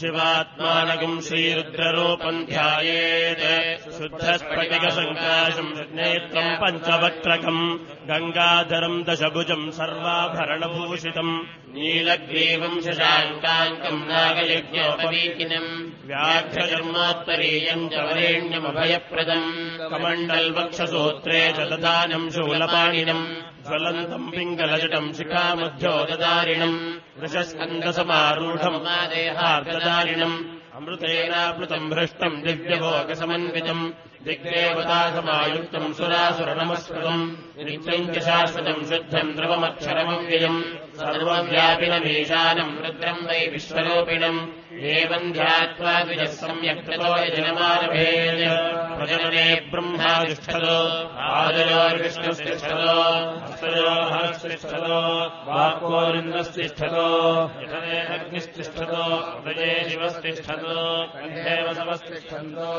शिवात्मानगुम् श्रीरुद्ररूपम् ध्यायेत् शुद्धस्फटिकसङ्काशम् नेत्रम् पञ्चवक्त्रकम् गङ्गाधरम् दशभुजम् सर्वाभरणभूषितम् नीलग्रीवम् शशाङ्काङ्कम् नागयज्ञोपवीकिनम् व्याघ्रधर्मोत्तरीयम् च वरेण्यमभयप्रदम् कमण्डल्वक्षसूत्रे च ददानम् शूलपाणिनम् ज्वलन्तम् पिङ्गलजटम् शिखामध्योददारिणम् वृषस्कन्दसमारूढम् देहार्ददारिणम् अमृतेनाप्लुतम् भ्रष्टम् दिव्यभोगसमन्वितम् दिग्देवतासमायुक्तम् सुरासुरनमस्कृतम् नित्यम् च शाश्वतम् शुद्धम् द्रवमक्षरमव्ययम् सर्वव्यापिनमीशानम् रुद्रम् वै विश्वरूपिणम् एवम् ध्यात्वा द्विजः सम्यक् यतने अग्निस्तिष्ठतो हृदये शिवस्तिष्ठतो। कण्ठे वसवस्तिष्ठन्तो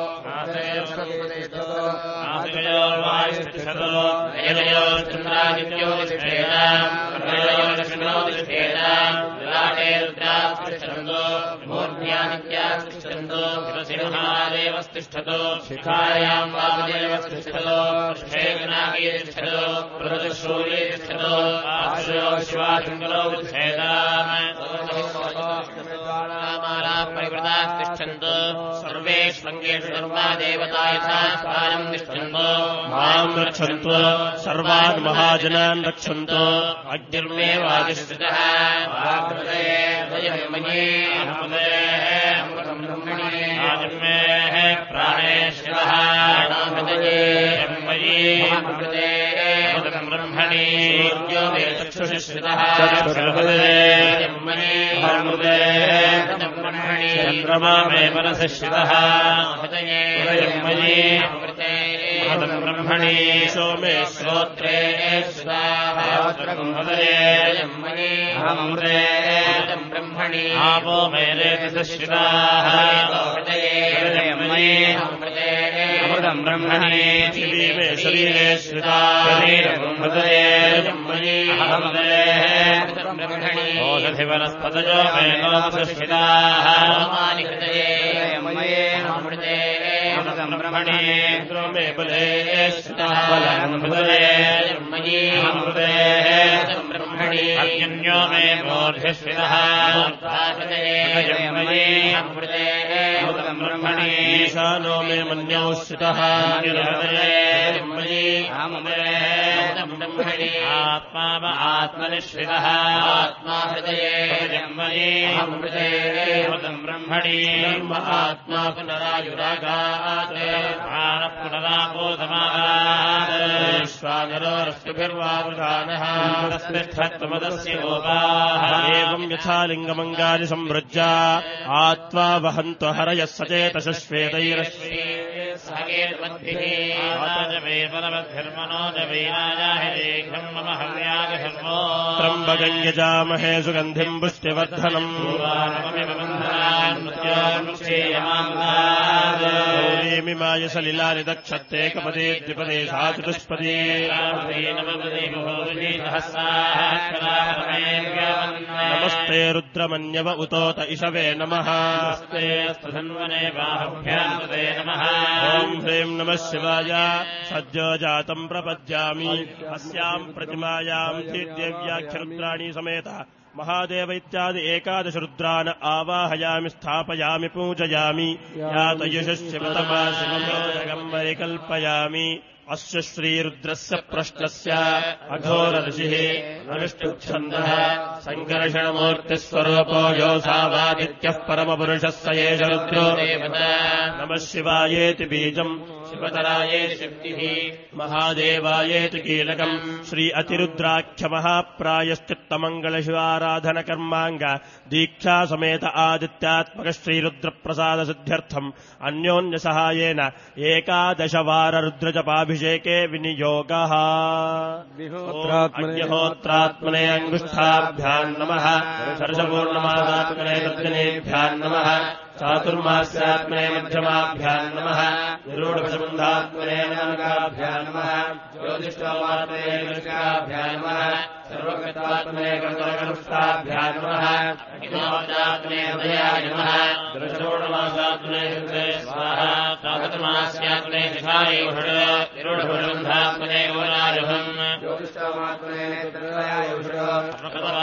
नासिकयोर्वायुस्तिष्ठतो नयनयोश्चन्द्रादित्योतिष्ठेताम् कर्णयोर्विष्णोतिष्ठेताम् ललाटे रुद्रास्तिष्ठन्तो मूर्ध्यानित्यास्तिष्ठन्तो शिरसिंहादेवस्तिष्ठतो आश्रयो शिवाशङ्करो तिष्ठेताम् परिवृतास्तिष्ठन्तो सर्वेष्वङ्गेषु सर्वा देवता यथा स्थानम् तिष्ठन्तो। माम् रक्षन्तु। सर्वान् महाजनान् रक्षन्तु। अग्निर्मे वादिष्ठितः वाग्हृदये हृदयमये आजन्मेः श्रितः ब्रह्मणि चन्द्रमा मे मनसि अमृतम् ब्रह्मणि सोमे श्रोत्रे श्रुताः हृदये ब्रह्मणि आपो मे रेतशिवाः हृदये मयि अमृते अमृतम् ब्रह्मणि शरीरे श्रिता हृदये ब्रह्मणि। ओषधिवनस्पतयो लोकशिताः सोमानि हृदये ब्रह्मणि मे बले हृदये ब्रह्मणि। अन्यो मे हृदये अमृते ब्रह्मणि ईशानो मे मन्यौ श्रितः हृदये मयि अमृतम् ब्रह्मणि आत्मा आत्मनिश्रितः आत्मा हृदये मयि अमृते अमृतम् ब्रह्मणि धर्म आत्मा पुनरायुरागात् प्राणपुनरापोधमागात् स्वानरोरस्तुभिर्वावृधानः तस्मिष्ठत्वमदस्य गोपाः एवम् यथा लिङ्गमङ्गानि सम्भृज्य आत्मा वहन्त्व हरयः सचेतशश्वेतैरश्वे मम हव्यागधर्मो त्र्यम्बकम् यजामहे सुगन्धिम् पुष्टिवर्धनम् गौरीमिमाय सलिलानि दक्षत्तेकपदे द्विपदे सा चतुष्पदे नमस्ते रुद्रमन्यव उतोत इषवे नमः। ॐ ह्रीं नमः शिवाय। सद्यो जातम् प्रपद्यामि। अस्याम् प्रतिमायाम् देव्याख्यरुद्राणि समेत महादेव इत्यादि एकादश रुद्रान् आवाहयामि स्थापयामि पूजयामि। यातयशशिवतमा शिवम् परिकल्पयामि अस्य श्रीरुद्रस्य प्रश्नस्य अघोरऋषिः अनुष्ठुच्छन्दः सङ्कर्षणमूर्तिस्वरूपो योऽसावादित्यः परमपुरुषः स एष रुद्रो नमः शिवायेति बीजम् शक्तिः महादेवायेति कीलकम्। श्री अतिरुद्राख्यमहाप्रायश्चित्तमङ्गलशिवाराधनकर्माङ्ग दीक्षा समेत आदित्यात्मक श्रीरुद्रप्रसादसिद्ध्यर्थम्। अन्योन्यसहायेन एकादशवाररुद्रजपाभिषेके विनियोगः। अङ्गुष्ठाभ्याम् नमः। तद्दिनेभ्याम् नमः चातुर्मास्यात्मने मध्यमाभ्याम् नमः। निरूढपशबन्धात्मने नानकाभ्याम् नमः। ज्योतिष्ठोमात्मने नमः। नमः। हृदयाय नमः। हृदये स्वाहा। तागतमास्यात्मने शिखाय षड् ज्योतिष्ठोमात्मने षड्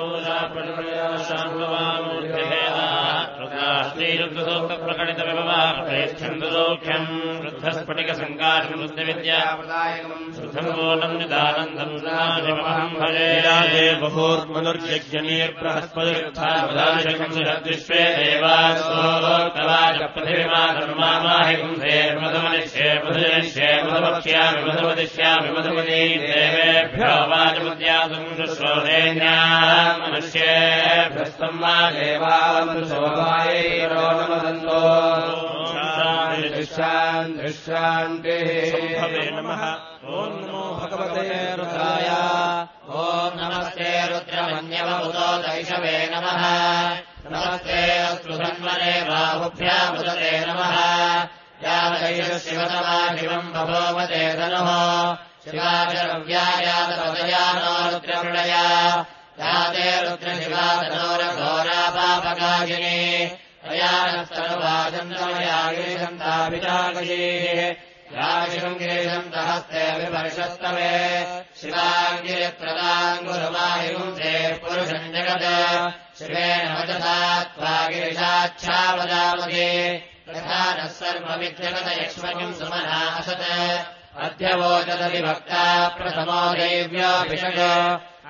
वृत्रानुवाकाञ्जपन्याये निदानन्दम् सदाशिवमहम् भजे। राजे पुंसेर्मधमनिष्ये मधुजनिष्ये मधुवक्ष्यामि मधुवदिष्यामि मधुमती देवेभ्यो वाचमुद्यासुम् शुश्रोधेन्या मनुष्येभ्यस्तम् वा देवावन्तु शोभायैरो नमदन्तो सम्भवे नमः। ॐ नमो भगवते रुद्राय। ॐ नमस्ते रुद्रमन्यवभुतो दैशवे नमः। नमस्ते अस्तु सन्मने बाहुभ्यामुदते नमः। यादैष शिवतमा शिवम् बभोवते धनुः शिवाचरव्यायातपदया नो रुद्रमृणया याते रुद्रशिवातनोरघोरापापकाशिनी तयानस्तनुवाचन्द्रमयागिरिशन्ताभिजागशीः याशिवम् गिरिशन्तहस्ते विवर्षस्तवे शिवाङ्गिरित्रदाङ्गुरुमाहिगुंसे पुरुषम् जगत् शिवेन वचसा त्वा गिरिशाच्छावदामगे तथा नः सर्वमित्यगतयक्ष्मणिम् सुमना असत्। अध्यवोचदविभक्ता प्रथमो देव्योऽभिषज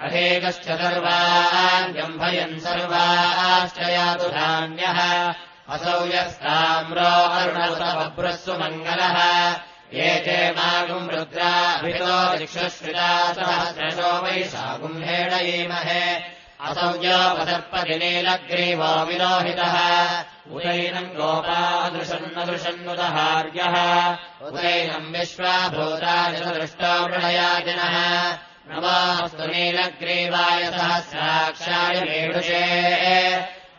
अहेकश्च सर्वान् जम्भयन् सर्वाश्च यातु धान्यः। असौ यस्ताम्रो अरुणसवभ्रस्सु मङ्गलः ये चे मागुम् रुद्राभितो दिक्षुश्रिता सहस्रशो वैशागुम्भेण ईमहे असौ योपदर्पदिनीलग्रीवो विलोहितः। उदैनम् गोपादृशन्नदृशन्नुदहार्यः। उदैनम् विश्वाभूताजदृष्टो मृणयाजिनः नमोऽस्तु नीलग्रीवाय सहस्राक्षाय मेढुषे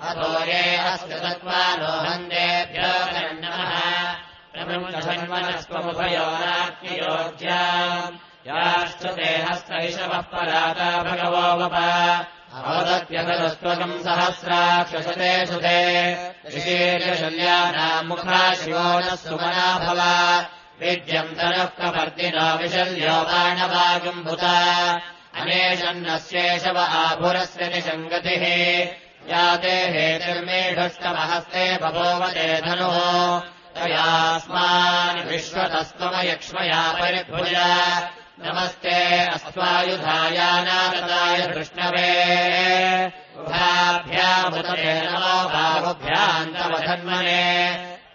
अथो ये अस्य तत्त्वालोहन्देभ्यो नमः प्रमुखन्मनस्त्वमुभयोराज्ञयोज्याम् याश्च देहस्तैषवः पराता भगवो वप। अवदत्यतरस्त्वकम् सहस्राक्षसते सुते ऋषीर्यशल्यानाम् मुखा शिवो नः सुमना भव विद्यम् तनः विशल्यो बाणवागम् भुता अनेशन्नस्येषव आभुरस्य निषङ्गतिः याते हेतिर्मेढुष्टमहस्ते बभोवते धनुः। तयास्मान् विश्वतस्त्वमयक्ष्मया परिभुज। नमस्ते उभाभ्यामुदते नमो बाहुभ्यान्तवधन्मने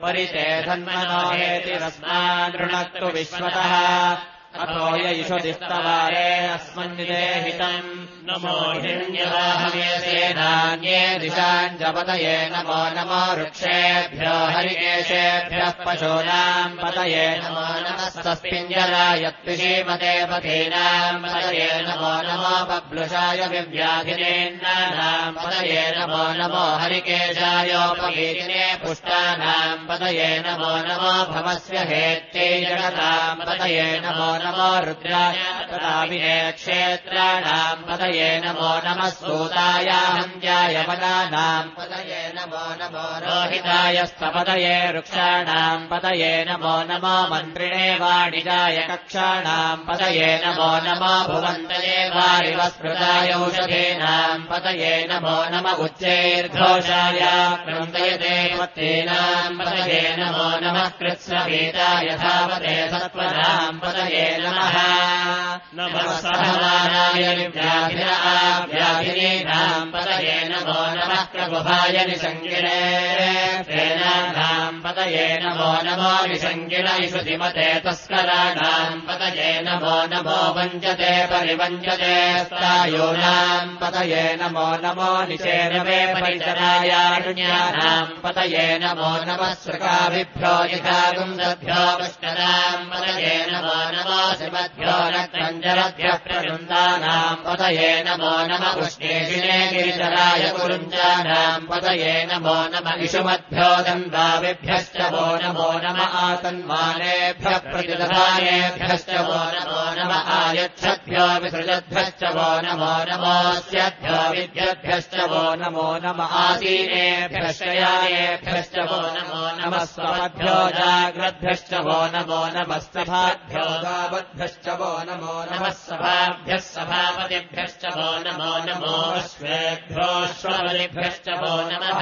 परिते धन्मनो हेतिरस्मान् ऋणक्तु विश्वतः नमो हिरण्यवाहमेसेनान्ये दिशाञ्जपतये नमो नमो वृक्षेभ्यो हरिकेशेभ्यः पशूनाम् पतये नमो नमस्तस्मिञ्जरायत्विषीमते पथीनाम् पतये नमो नमो बब्लुषाय विव्याधिनेन्नानाम् पतये नमो नमो हरिकेशायोपगीतिने पुष्टानाम् पतये नमो नमो भवस्य हेत्यै जगताम् पतये नमो नमो रुद्राय तदाभिहे क्षेत्राणाम् पतये नमो नमः सूताय पदानाम् पतये नमो नमो रोहिताय स्थपतये वृक्षाणाम् पतये नमो नमो मन्त्रिणे वाणिजाय कक्षाणाम् पतये नमो नमो भुवन्तये वारिवस्मृताय औषधीनाम् पतये नमो नम उच्चैर्घोषाय क्रन्दयते वत्तीनाम् पतये नमो नमः कृत्स्नभीताय धावते सत्त्वनाम् पतये नमः। नमः सहमानाय व्याधिनीनाम् पतये नमो नमः प्रभुभाय निसङ्गिणे तेनाम् पतये नमो नमो निसङ्गिण इषुतिमते तस्कराणाम् पतये नमो नमो वञ्चते परिवञ्चते स्थायूनाम् पतये नमो नमो निषेनवे परिचरायाण्यानाम् पतये नमो नमः सृकाभिभ्यो यथागुन्दभ्यो वष्टनाम् पतये नमो नमो श्रीमद्भ्यो रक्तञ्जरभ्यः प्रवृन्दानाम् पतये नमो नम उष्णेशिने गिरिचराय कुरुञ्जानाम् पतये नमो नम इषुमद्भ्यो दन्दाविभ्यश्च वो नमो नम आतन्मानेभ्यः प्रतिदधानेभ्यश्च वो नमो नम आयच्छद्भ्यो विसृजद्भ्यश्च वो नमो नमोऽस्यभ्यो विद्यभ्यश्च वो नमो नम आसीनेभ्यश्च यानेभ्यश्च वो नमो नमः स्वभ्यो जाग्रद्भ्यश्च वो नमो नमः सभाभ्यो गावद्भ्यश्च वो नमो नमः सभाभ्यः सभापतिभ्यश्च वो नमो नमो श्वेभ्योऽश्वपतिभ्यश्च वो नमः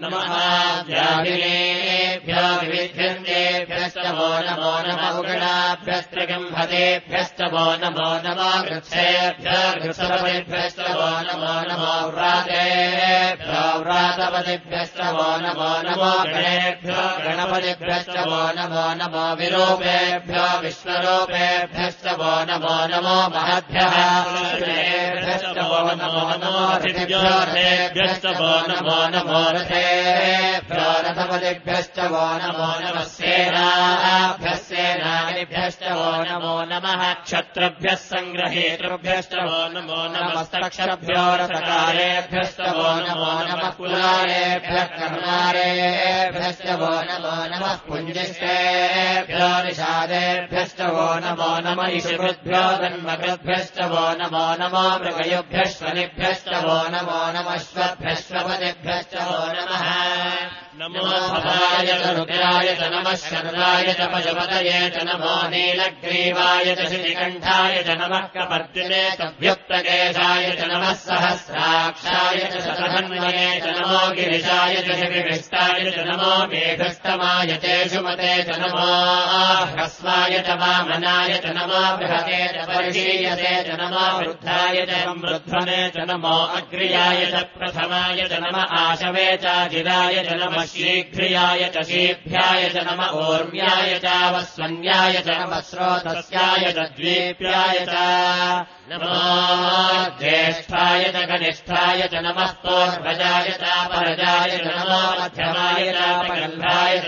नमः। व्याधिनेभ्यो विविध्यन्तेभ्यश्च नमो नम उगणाभ्यस्त्रिगम्भतेभ्यश्च वो नमो नमो वृक्षेभ्य वृक्षपतिभ्यश्च वो नमो नमो व्रातेभ्यो व्रातपतिभ्यश्च वो नमो नमो गणेभ्यो गणपतिभ्यश्च वो नमो नमो विरूपेभ्यो विश्वरूपेभ्यश्च वो नमो नमो महद्भ्यः ऋषेभ्यश्च वो नमो नमो रथेभ्यो रथपतिभ्यश्च वो नमो नमः सेनाभ्यः सेनानिभ्यश्च वो नमो नमः। क्षत्रभ्यः सङ्ग्रहेतृभ्यश्च वो नमो नमस्तक्षभ्यो रथकारेभ्यश्च वो नमो नमः कुलारेभ्यः कर्णारेभ्यश्च वो नमो नमः पुञ्जिष्टेभ्यो निषादेभ्यश्च वो नमो नम इषिभ्यो जन्मकृद्भ्यश्च वो नमो नमो मृगयुभ्यश्वनिभ्यश्च वो नमो नमश्वभ्यश्वपतिभ्यश्च वो नमः नमो भवाय च रुद्राय च नमः शर्वाय च पशुपतये च नमो नीलग्रीवाय च श्रीकण्ठाय च नमः कपर्दिने च व्युक्तकेशाय च नमः सहस्राक्षाय च शतधन्वये च नमो गिरिशाय च शिविष्टाय च नमो मेघस्तमाय चेषुमते च नमो ह्रस्वाय च वामनाय च नमो बृहते च परिशीयते च नमो वृद्धाय च वृद्धने च नमो अग्र्याय च प्रथमाय च नम आशवे चाजिराय च नमः शीघ्रियाय च शीभ्याय च नम ऊर्म्याय चावस्वन्याय च नमः स्रोतस्याय च द्वीप्याय ज्येष्ठाय च कनिष्ठाय च नमः पूर्वजाय चापरजाय च नमो मध्यमाय चापगन्धाय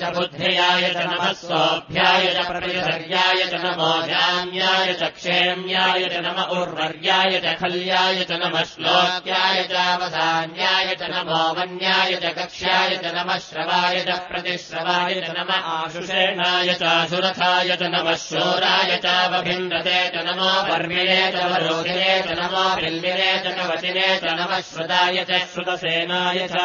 च बुद्ध्याय च नमः सोऽभ्याय च प्रतिधर्याय च नमो जाम्याय च क्षेम्याय च नम उर्वर्याय च खल्याय च नमः श्लोक्याय चावसान्याय च नमो वन्याय च कक्ष्याय च नमः श्रवाय च प्रतिश्रवाय च नम आशुषेणाय चाशुरथाय च नमः शोराय चावभिन्द्रते च नमो वर्मिणे च वरोधिने च नमो बिल्मिने च कवचिने च नमः श्रुताय च श्रुतसेनाय च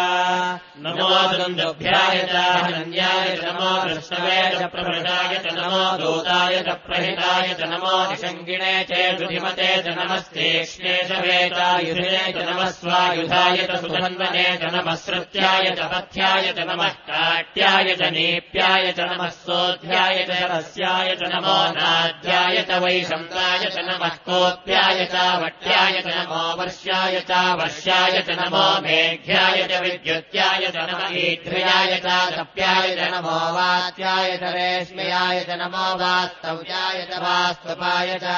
नमो दुन्दुभ्याय च हनन्याय च नमो कृष्णवे च प्रभृताय च नमो दूताय च प्रहिताय च नमो निषङ्गिणे च नमस्तेक्ष्णे च वेतायुधिने च नमः स्वायुधाय च सुधन्वने च नमः च पथ्याय च नमः काट्याय च नीप्याय च नमः सोऽध्याय च रस्याय च नमो नाद्याय च वैशन्ताय च नमः कोप्याय च वट्याय च नमो वर्ष्याय च वर्ष्याय च नमो मेघ्याय च विद्युत्याय च नम ईध्र्याय च नमो वात्याय च रेश्मयाय च नमो वास्तव्याय च वास्तपाय च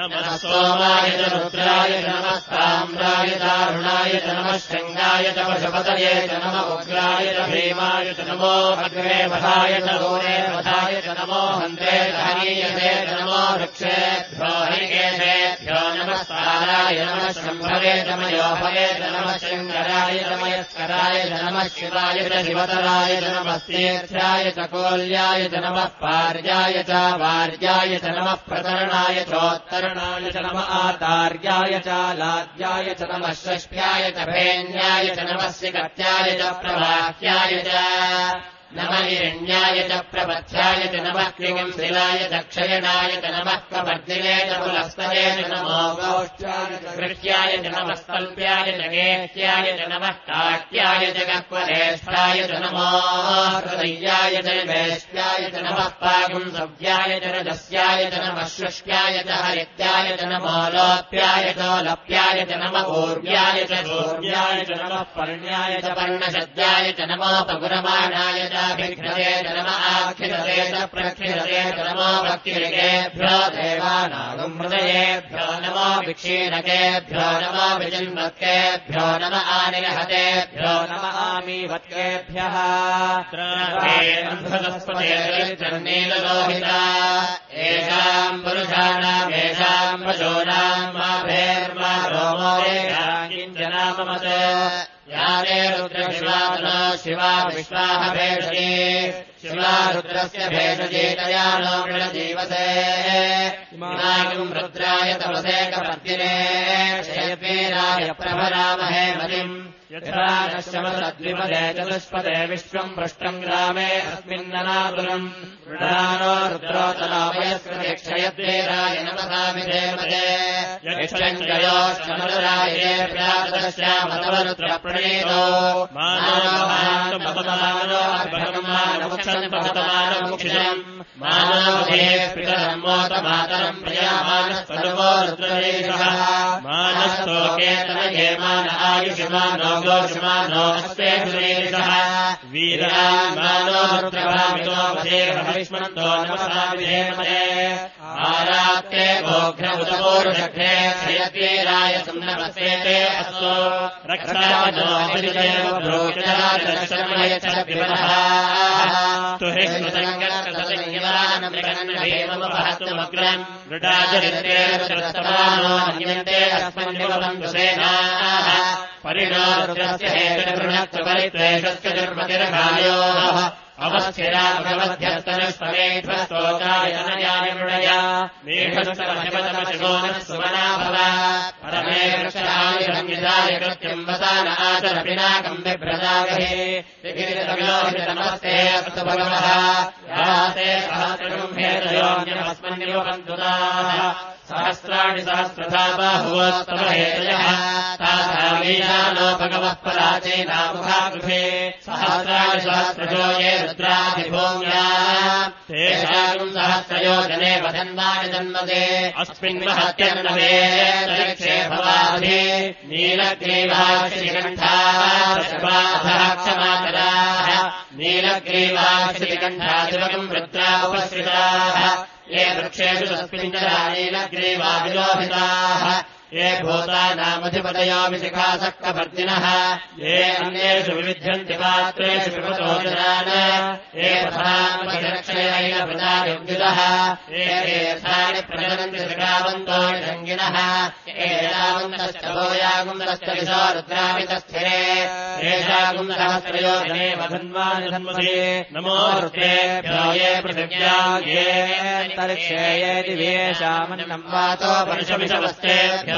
नमः सोमाय च रुद्राय च नमः साम्राय चारुणाय च नमः शृङ्गाय च पशुपतये च नम उग्राय च भीमाय च नमो अग्रे वधाय च गोरे वधाय च नमो हन्ते च हनीयते च नमो हरिकेशेभ्यो साराय नमः शम्भवे च मयोभये च नमः शृङ्गराय च मयस्कराय च नमः शिवाय च शिवतराय च नमः तीर्थ्याय च कोल्याय च नमः पार्याय च वार्याय च नमः प्रतरणाय चोत्तरणाय च नम आतार्याय च लाद्याय च नमः षष्ठ्याय च भेन्याय च नमः सिकत्याय च प्रवाह्याय च नम हिरण्याय च प्रपथ्याय च नमः क्लिगम् शिलाय च क्षयणाय च च पुलस्तये च नमो गृह्याय च नमः कल्प्याय च गेह्याय च नमः काट्याय च च नमो हृदय्याय च वेष्ट्याय च नमः पागुम् सव्याय च रजस्याय च नमः शुष्क्याय च हरित्याय च नमो लोप्याय च लप्याय च नम ऊर्व्याय च सूर्याय च नमः पर्ण्याय च पर्णशद्याय च नमो पगुरमाणाय चाभिक्षते च नम आक्षिरते च प्रक्षिरते च नमो भक्तिरिकेभ्यो देवानागम् हृदयेभ्यो नमो विक्षीणकेभ्यो नमो विजिन्वत्केभ्यो नम आनिरहतेभ्यो नम आमीवत्केभ्यः नीललोहिता येषाम् पुरुषाणामेषाम् पशूनाम् मा भेर्मा रोमो किञ्चनाममत् याने रुद्रशिवानो शिवा भेषजे। शिवा रुद्रस्य भेषजेतया नो मृणजीवसे इमागम् रुद्राय तमसेकपर्दिने क्षयपीराय प्रभरामहे मतिम्। यथा नश्यमसद्विपदे चतुष्पदे विश्वम् पृष्टम् ग्रामे अस्मिन्ननातुलम्। मृडानो रुद्रोतलामयस्कृते क्षयद्वेराय नमसामिधेमते यक्षयोश्चमरुराये प्रातश्यामतवरुद्रप्रणीतो मानवमानमुक्षन्तमानमुक्षितम् मानवधे पितरम् मोतमातरम् प्रियामानस्वरुवो रुद्रदेशः मानस्तोकेतनये मान आयुषमानो गोषमानो अस्ते सुरेशः वीरान्मानो रुद्रभामितो वधेर्हरिष्मन्तो नमसा विधेमते भोघ्र उदपोरुषघ्रे क्षयतीराय सुम्नमस्येते अस्तु। रक्षावनो अभिजयो ब्रोचराजशर्मय च विवरः तुहि कृतङ्गत्तसंयमानमृगन्नभेमपहस्तुमग्रम् मृडाजरिते रुद्रस्तमानो अन्यन्ते अस्मन्निवबन्धुसेनाः परिणो रुद्रस्य हेतुर्णस्य परित्वेषस्य दुर्मतिर्घायोः अवस्थिरा भगवध्यस्तनस्वमेध्वस्तोकाय नयाय मृडया। मेघस्तमशिवतमशिवोनः सुमना भव परमे अस्तु भगवः सहस्रम् भेदयोन्यमस्मन्निवबन्धुनाः सहस्राणि सहस्रथा बाहुवोत्तमहेतयः तासामीशानो भगवः पराचेनामुखागृहे सहस्राणि सहस्रजो ये रुद्राभिभूम्या। तेषाम् सहस्रयोजने वदन्वानि जन्मदे अस्मिन् महत्यन्नवे तरिक्षे भवाधि। नीलग्रीवाश्रीकण्ठाः क्षमातराः। नीलग्रीवाश्रीकण्ठादिवकम् रुद्रा उपश्रिताः ये वृक्षेषु तस्मिञ्जरा नीलग्रीवाभिलोभिताः ये भूतानामधिपतयो विशिखासक्तभर्तिनः ये अन्येषु विविध्यन्ति पात्रेषु विपतो जनान्। ये प्रधानपतिरक्षयैलभृतायुग्युतः ये तीर्थानि प्रचलन्ति शिखावन्तो निरङ्गिनः ये एतावन्तश्च भूयागुन्दश्च विशो रुद्रामितस्थिरे येषागुन्दसहस्रयो जने वधन्वानि धन्वसे नमो पृथिव्या ये वातो वर्षमिषवस्तेभ्यो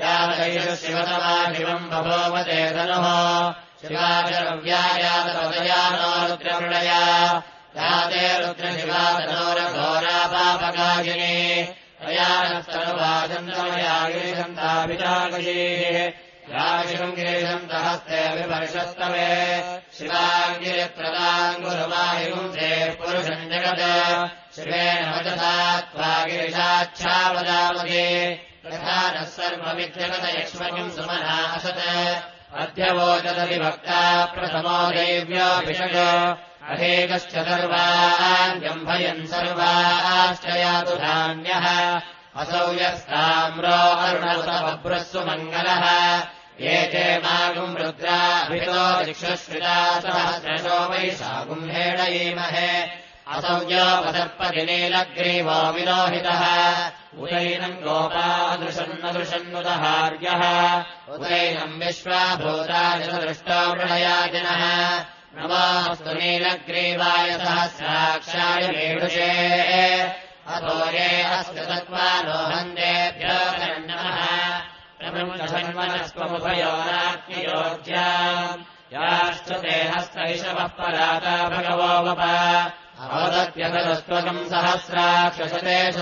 यादैष शिवतमा शिवम् बभोवते धनुः शिवाचरव्यायातपदयानो रुद्रमृणया याते रुद्रशिवातनोरघोरापापकाशिनी तयानस्तनुवाचन्द्रमयागिरिशन्ताभिताकशीः याशिवम् गिरिशन्तहस्ते विवर्षस्तवे शिवाङ्गिरित्रदाङ्गुरुमाहिगुंसे पुरुषम् जगत्। शिवेन वचसा त्वा गिरिशाच्छावदामगे तथा नः सर्वमित्यगतयक्ष्मणिम् सुमना असत्। अध्यवोचदविभक्ता प्रथमो देव्योऽभिषय अहेकश्च सर्वाङ्गम् भयम् सर्वाश्च यातु धान्यः। असौ यस्ताम्रो अरुणसमभ्रस्सु मङ्गलः ये चे मागुम् वैशागुम् हेडयीमहे। असौर्योपदर्पति नीलग्रीवो विलोहितः। उदैनम् गोपादृशन्नदृशन्नुदहार्यः। उदैनम् मृळयाजिनः नमास्तु नीलग्रीवाय सहस्राक्षाय मेढुषे अथो ये अस्य तत्त्वालोहन्देभ्यो नमः याश्च देहस्तैषवः पराता भगवो वप। अवदत्यतरस्त्वकम् सहस्राक्षसते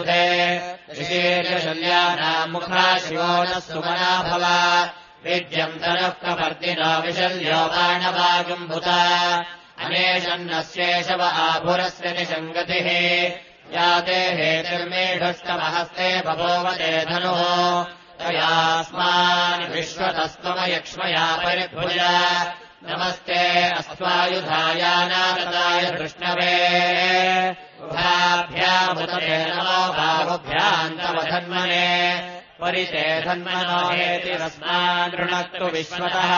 सुमना भव। विद्यम् तनः प्रवर्तिनो विशल्यो बाणवागम्भुता अनेशन्नस्येषव आभुरस्य निषङ्गतिः याते हेतिर्मेढुष्टमहस्ते बभोवते धनुः तयास्मान् विश्वतस्त्वमयक्ष्मया परिभुज। नमस्ते अस्त्वायुधायानागताय कृष्णवे उभाभ्यामुदते नमो बाहुभ्यान्तवधन्मने परिते धन्मनो। हेतिरस्मान् ऋणक्तु विश्वतः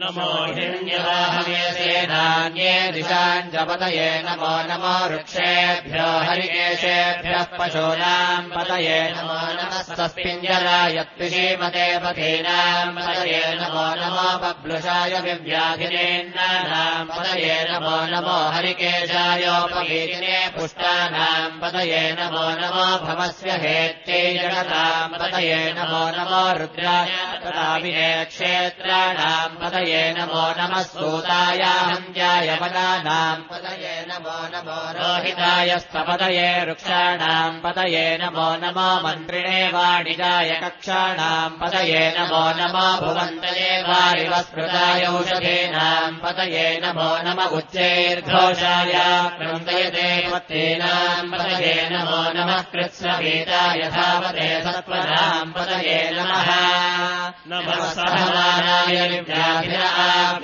नमो हिरण्यवाहमेसेनान्ये दिशाञ्जपतये नमो नमो वृक्षेभ्यो हरिकेशेभ्यः पशूनाम् पतये नमो नमस्तस्मिञ्जरायत्विषीमते पथीनाम् पतये नमो नमो बब्लुषाय विव्याधिनेन्नानाम् पतये नमो नमो हरिकेशायोपगीतिने पुष्टानाम् पतये नमो नमो भवस्य हेत्यै जगताम् पतये नमो रुद्राय तदाभिहे क्षेत्राणाम् पतये नमो नमः हन्त्याय पदानाम् पतये नमो नमो रोहिताय स्थपतये वृक्षाणाम् पतये नमो नमो मन्त्रिणे वाणिजाय कक्षाणाम् पतये नमो नमो भुवन्तये वारिवस्मृताय औषधीनाम् पतये नमो नम उच्चैर्घोषाय क्रन्दयते वत्तीनाम् पतये नमो नमः कृत्स्नभीताय धावते सत्त्वनाम् पतये नमः नमः सहमानाय व्याधिना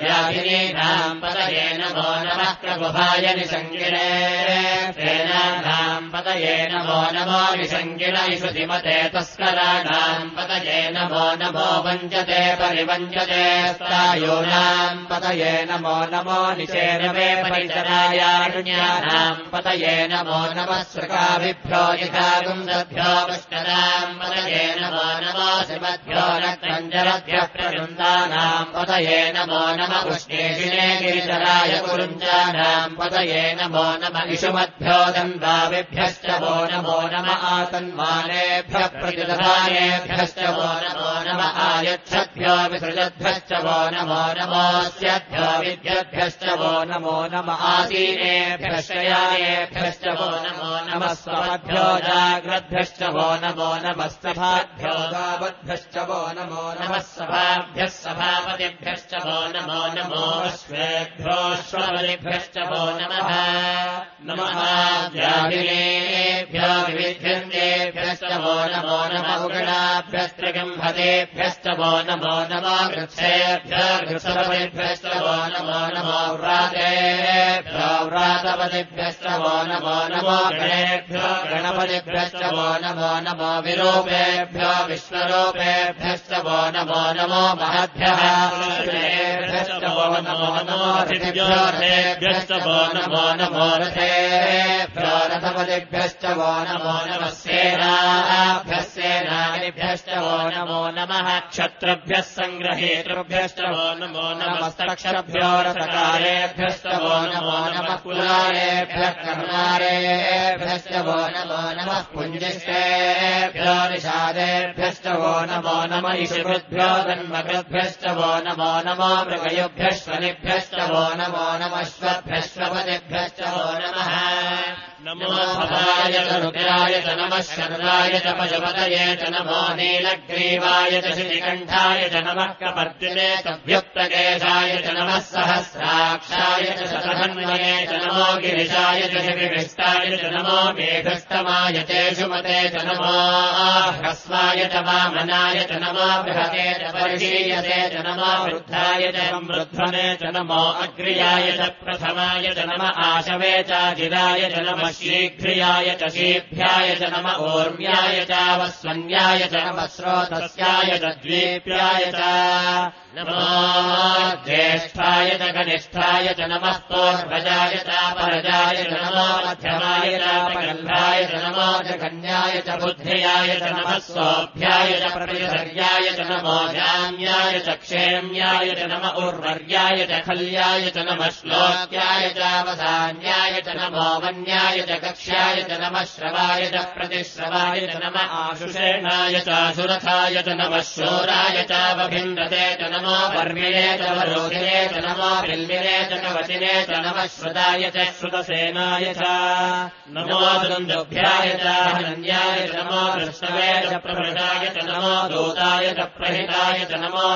व्याधिनीनाम् पतये नमो नमः प्रगुभाय निसङ्गिणे तेनानाम् पतये नमो नमो निसङ्गिण इषुतिमते तस्कराणाम् पतये नमो नमो वञ्चते परिवञ्चते स्थायूनाम् पतये नमो नमो निषेनवे परिचरायाण्यानाम् पतये नमो नमः सृकाभिभ्यो यथागुन्दभ्यो वष्टनाम् पतये नमो नमो श्रीमद्भ्यो रक्तञ्जरभ्यः प्रवृन्दानाम् पतये नमो नम उष्णेशिने गिरिचराय कुरुञ्जानाम् पतये नमो नम इषुमद्भ्यो दन्दाविभ्यश्च वो नमो नम आतन्मानेभ्यः प्रतिदधानेभ्यश्च वो नमो नम आयच्छद्भ्यो विसृजद्भ्यश्च वो नमो नमोऽस्यभ्यो विद्यभ्यश्च वो नमो आसीनेभ्यश्च यायेभ्यश्च वो नमो नमः स्वभ्यो जाग्रद्भ्यश्च वो नमो नमस्तभाभ्यो गावद्भ्यश्च वो नमो नमः सभाभ्यः सभापतिभ्यश्च वो नमो नमो श्वेभ्योऽश्वपतिभ्यश्च वो नमः। नमः व्याधिनेभ्यो विविध्यन्तेभ्यश्च वो नमो नम। उगणाभ्यस्त्रिगम्भतेभ्यश्च वो नमो नमो। वृक्षेभ्यो वृक्षपतिभ्यश्च वो नमो नमो। व्रातेभ्यो व्रातपतिभ्यश्च वो नमो नमो। गणेभ्यो गणपतिभ्यश्च वो नमो नमो। विरूपेभ्यो विश्वरूपेभ्यश्च वो नमो नमो महद्भ्यः। ऋषेभ्यश्च वो नमो नमो ऋषिभ्यो रथेभ्यश्च वो नमो नमो रथेभ्यो रथपतिभ्यश्च वो नमो नमः। सेनाभ्यः क्षत्रभ्यः सङ्ग्रहेतृभ्यश्च वो नमो नमस्तक्षभ्यो रथकारेभ्यश्च वो नमो नमः। कुलारेभ्यः कर्णारेभ्यश्च वो नमो नमः। पुञ्जिष्टेभ्यो निषादेभ्यश्च वो नमो नम जन्मकृद्भ्यश्च वो नमो नमो मृगयुभ्यश्वनिभ्यश्च वो नमो नमश्वभ्यश्वपतिभ्यश्च वो नमः नमो भवाय च रुद्राय च नमः शर्वाय च पशुपतये च नमो नीलग्रीवाय च श्रीकण्ठाय च नमः कपर्दिने च व्युक्तकेशाय च नमः सहस्राक्षाय च शतधन्वये च नमो गिरिशाय च शिविष्टाय च नमो मेघष्टमाय चेषुमते च नमो ह्रस्वाय च वामनाय च नमो बृहते च परिशीयते च नमो वृद्धाय च वृध्वने च नमो अग्र्याय च प्रथमाय च नम आशवे चाजिराय च नमः शीघ्रियाय च शीभ्याय च नम ऊर्म्याय चावस्वन्याय च नमः स्रोतस्याय च द्वीप्याय ज्येष्ठाय च कनिष्ठाय च नमः पूर्वजाय चापरजाय च नमो मध्यमाय चापगन्धाय च बुद्ध्याय च नमः सोऽभ्याय च प्रतिधर्याय च नमो जाम्याय च क्षेम्याय च नम उर्वर्याय च खल्याय च नमः श्लोक्याय चावसान्याय च नमो वन्याय च कक्ष्याय च नमः श्रवाय च प्रतिश्रवाय च नम आशुषेणाय चाशुरथाय च नमः शोराय चावभिन्द्रते च नमो वर्मिणे च वरोधिने च नमो बिल्मिने च कवचिने च नमः श्रुताय च श्रुतसेनाय च नमो दुन्दुभ्याय च हनन्याय च नमो कृष्णवे च प्रभृताय च नमो दूताय च प्रहिताय च नमो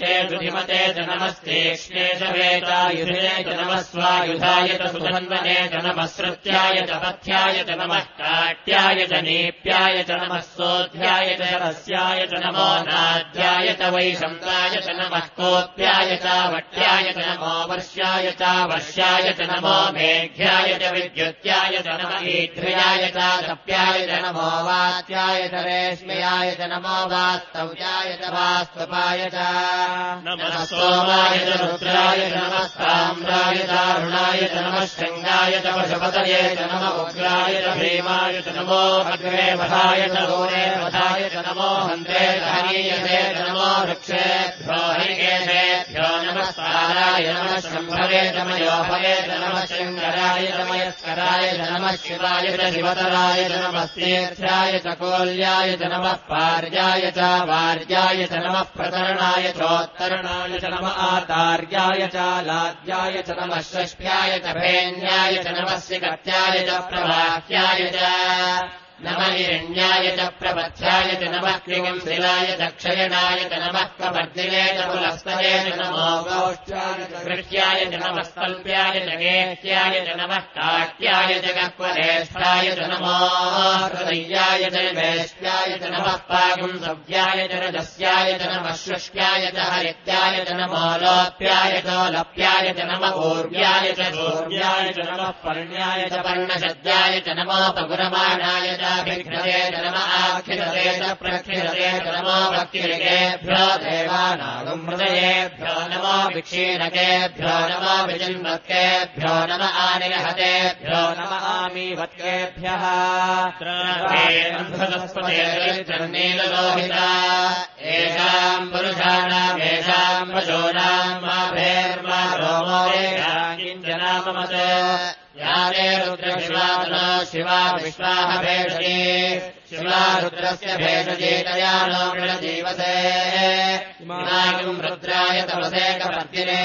चेषुधिमते च नमस्तेक्ष्णे च वेतायुधिने च नमः स्वायुधाय च सुधन्वने च नमः च पथ्याय च नमः काट्याय च नीप्याय च नमः सोऽध्याय च रस्याय च नमो नाद्याय च वैशन्ताय च नमः कोप्याय च वट्याय च नमो वर्ष्याय च वर्ष्याय च नमो मेघ्याय च विद्युत्याय च नम ईध्र्याय च नमो वात्याय च रेश्मयाय च नमो वास्तव्याय च वास्तपाय च नमः सोमाय च रुद्राय च नमः साम्राय चारुणाय च नमः शृङ्गाय च पशुपतये च नम उग्राय च भीमाय च नमो अग्रे वधाय च गोरे वधाय च नमो हन्ते च हनीयते च नमो वृक्षेभ्यो हरिकेशेभ्यो नमः नमः च नमः च मयस्कराय च नमः शिवाय च शिवतराय च नमस्तीर्थ्याय च कोल्याय च नमः पार्याय च वार्याय च नमः प्रतरणाय चोत्तरणाय च नम आतार्याय च लाद्याय च नमः षष्ठ्याय च नमः च प्रवाह्याय च नम हिरण्याय च प्रपथ्याय च नमः क्रिगंशिलाय च क्षयणाय च पुलस्तये च नमो गौष्ठ्याय च नमः कल्प्याय च गेह्याय च नमः काट्याय च गह्वरेष्ठाय च नमो हृदय्याय च वेष्ट्याय च नमः पागुंसव्याय च रजस्याय च हरित्याय च नमो लोप्याय च लप्याय च नम ऊर्व्याय च दूर्व्याय च नमः पर्ण्याय च पर्णशद्याय च नमो पगुरमाणाय च भिक्षते च नम आखिलते च प्रक्षिलते च नमो भक्तिरिकेभ्यो देवानागम् हृदयेभ्यो नमो विक्षीणकेभ्यो नमो विजिन्वत्केभ्यो नम आनिलहतेभ्यो नम आमीवत्केभ्यः नीललोहिता येषाम् पुरुषाणामेषाम् पशूनाम् मा किञ्चनाममत् याने रुद्रशिवानो शिवा विश्वाह भेषजे शिवा रुद्रस्य भेषजेतया नो मृणजीवसे इमागम् रुद्राय तपसे कपर्दिने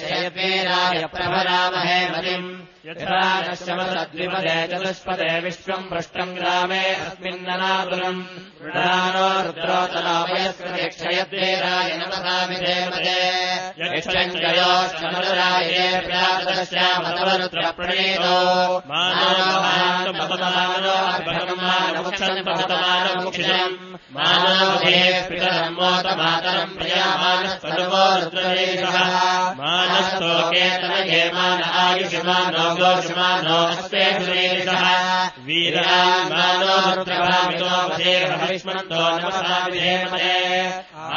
क्षयपीराय प्रभरामहे मतिम्। यथा नश्यमसद्विपदे चतुष्पदे विश्वम् पृष्टम् ग्रामे अस्मिन्ननातुलम् मृडानो रुद्रोतलामयस्कृते क्षयद्वेराय नमसामिधेमते यक्षञ्जयोश्चमरुराये प्रातश्यामतवरुद्रप्रणीतो मानवधे प्रियामानस्वरुवो रुद्रदेशः मानस्तोकेतनये मान आयुषमानो गोषमानो अस्ते सुरेशः वीरान्मानो रुद्रभामितो वधेर्हरिष्मन्तो नमसा विधेमते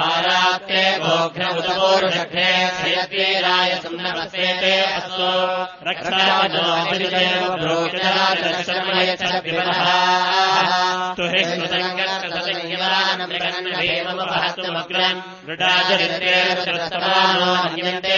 आरात्ते गोघ्र उदपोरुषघ्रे क्षयतीराय सुम्नमस्ते अस्तु रक्षावनो अभिजयो ब्रोचराजशर्मय च विवरः तुहि कृतङ्गत्तसंयमानमृगन्नभेमपहस्तुमग्रम् मृडाजरित्रेरत्रस्तमानो अन्यन्ते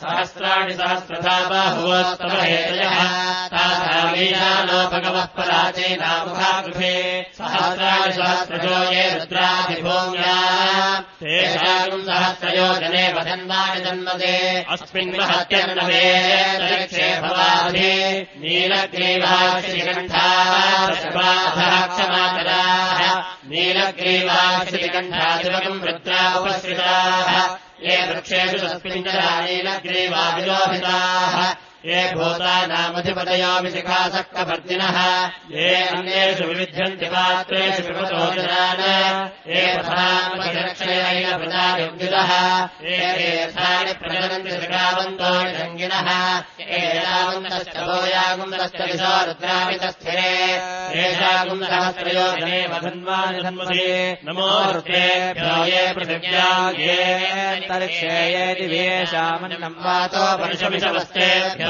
सहस्राणि सहस्रथा बाहुवोत्तमहेतयः तासामीशानो भगवः पराचीनामुखागृहे सहस्राणि सहस्रजो ये रुद्रादिभूम्या तेषाम् सहस्रयोजने वदन्वानि जन्मदे अस्मिन् महत्यन्नवे तरिक्षे भवाधि। नीलग्रीवाश्रीकण्ठाः क्षमातराः। नीलग्रीवाश्रीकण्ठादिवकम् वृत्रा उपश्रिताः ये वृक्षेषु तस्मिन् जरा नीलग्रीवा विलोभिताः ये भूतानामधिपतयो विशिखासक्तभर्तिनः ये अन्येषु विविध्यन्ति पात्रेषु विपतो जनान्। ये प्रधानपतिरक्षयैन प्रजायुग्युतः ये तीर्थानि प्रचलन्ति शिखावन्तो निरङ्गिनः ये यावन्तश्च भूयागुन्दश्च विशो रुद्रामितस्थिरे येषागुन्दसहस्रयो जने वधन्वानि धन्वसे नमो पृथिव्या ये वातो वर्षमिषवस्तेभ्यो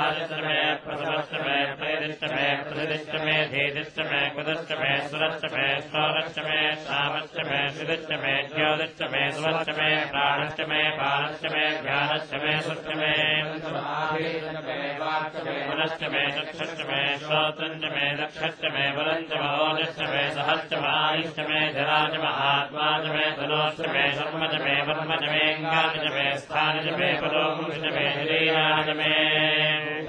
आजस्तमे प्रसवस्तमे में प्रतिष्ठमे धीतिष्टमे कुदष्टमे सुरष्टमे स्वारष्टमे सामष्टमे में ज्योतिष्टमे सुवष्टमे प्राणष्टमे बालष्टमे में सुष्टमे पुनष्टमे चक्षष्टमे श्रोतञ्चमे दक्षष्टमे पुरञ्चमोदष्टमे सहस्टमायुष्टमे जराजमहात्माजमे धनोष्टमे शर्मजमे वर्मजमेऽङ्गाजमे स्थानजमे पदोपुंशजमे हृदयाजमे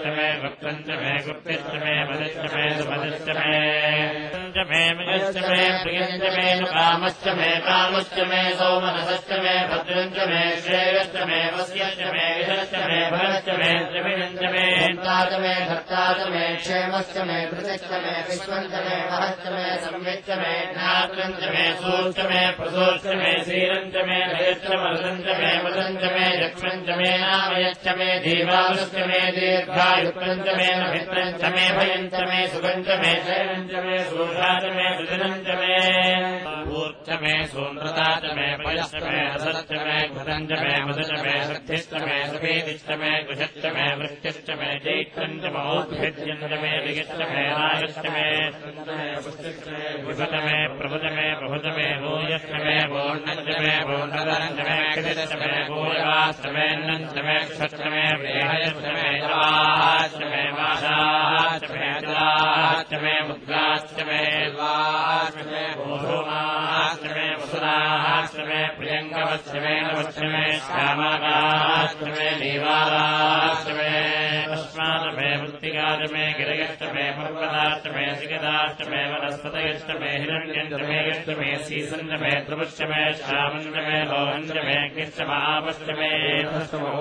च मे वक्त्रम् च मे गुप्तिश्च मे मदश्च मे सुमदश्च मे च मे मृगश्च मे प्रियम् मे कामश्च मे कामश्च मे सौमनसश्च मे भद्रम् मे श्रेयश्च मे वस्यश्च मे विधश्च मे भरश्च मे त्रिविणम् मे हन्ता मे धत्ता मे क्षेमश्च मे धृतश्च मे विश्वम् मे महश्च मे संविच्च मे ज्ञातम् मे सूश्च मे प्रसूश्च मे श्रीरम् मे लयश्च मरुदम् मे मदम् मे यक्षम् मे नामयश्च मे देवावश्च मे दीर्घा दीर्घायुक्तञ्च मे नभित्रञ्च मे भयञ्च मे सुगञ्च मे शयनञ्च मे सूषाच मे सुजनञ्च मे ऊर्च मे सून्द्रता च मे पयश्च मे हसश्च मे घृतञ्च मे मदच मे सिद्धिश्च मे सुभीतिश्च मे कुशश्च मे वृष्टिश्च मे चैत्रञ्च मौद्भिद्यञ्च मे विगिश्च मे रायश्च मे विभुत मे प्रभुत मे प्रभुत मे भूयश्च मे पूर्णञ्च मे पूर्णधरञ्च मे कृतिश्च मे भूयवाश्च मे नञ्च मे क्षश्च मे वेहयश्च मे जवाश्च मे माशाश्च मे जलाश्च मे मुद्राश्च मे वाश्च मे भूमाश्च मे वसुराश्च मे प्रियङ्गवश्च मे नवश्च मे मृत्तिकाच मे गिरयश्च मे पर्वताश्च मे सिगदाश्च मे वनस्पतयश्च मे हिरण्यञ्च मे यश्च मे सीसञ्च मे ध्रुवश्च मे श्यामञ्च मे लोहञ्च मे कृश्च महापश्च मे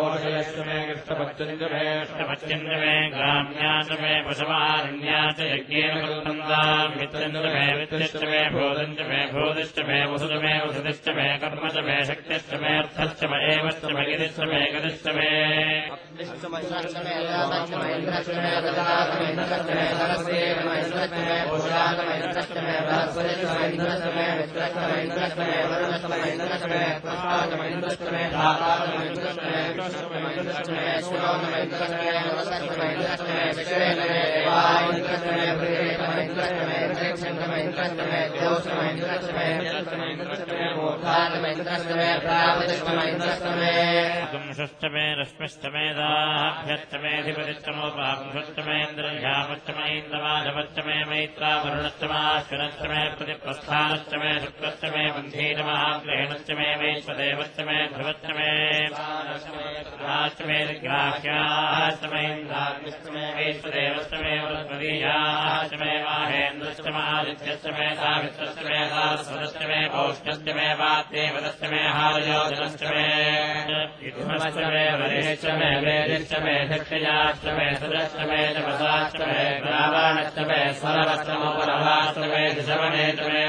ओषयश्च मे कृष्णपत्यञ्च मे कृष्णपत्यञ्च मे ग्राम्याच मे पशुमारण्या च यज्ञेन कुर्वन्ताम् मित्रञ्च मे वित्तिश्च मे भूतञ्च मे भूतिश्च मे वसुज मे वसुतिश्च मे कर्म च मे शक्तिश्च मे अर्थश्च म एवश्च मे गिरिश्च मे गतिश्च मे इन्द्रश्च मे रामश्च मे इन्द्रश्च मे ददाश्च मे इन्द्रश्च मे सरस्वे मे इन्द्रश्च मे भूषाश्च मे इन्द्रश्च मे बृहस्पतिश्च मे इन्द्रश्च मे मित्रश्च मे इन्द्रश्च मे वरुणश्च मे इन्द्रश्च मे पुष्पाश्च मे इन्द्रश्च मे धाताश्च मे इन्द्रश्च मे विष्णुश्च मे इन्द्रश्च मे शिवश्च मे इन्द्रश्च मे नमस्कश्च मे। इन्द्रश्च मे विश्वे मे देवा इन्द्रश्च मे प्रियेश मे इन्द्रश्च मे इन्द्रेक्षञ्च मे इन्द्रश्च मे द्योश्च मे इन्द्रश्च मे इन्द्रश्च मे इन्द्रश्च मे मूर्धाश्च मे। इन्द्रश्च मे प्रापतिश्च मे इन्द्रश्च मे पुंसश्च मे रश्मिश्च मे दाभ्यश्च मेऽधिपतिश्च मोपांसश्च मेन्द्रह्यामश्च मेन्द्रमाधवश्च मे मैत्रा वरुणश्च माश्विनश्च मे प्रतिप्रस स्थानश्च मे शुक्रश्च मे बन्धीतमहाग्रहेणश्च मे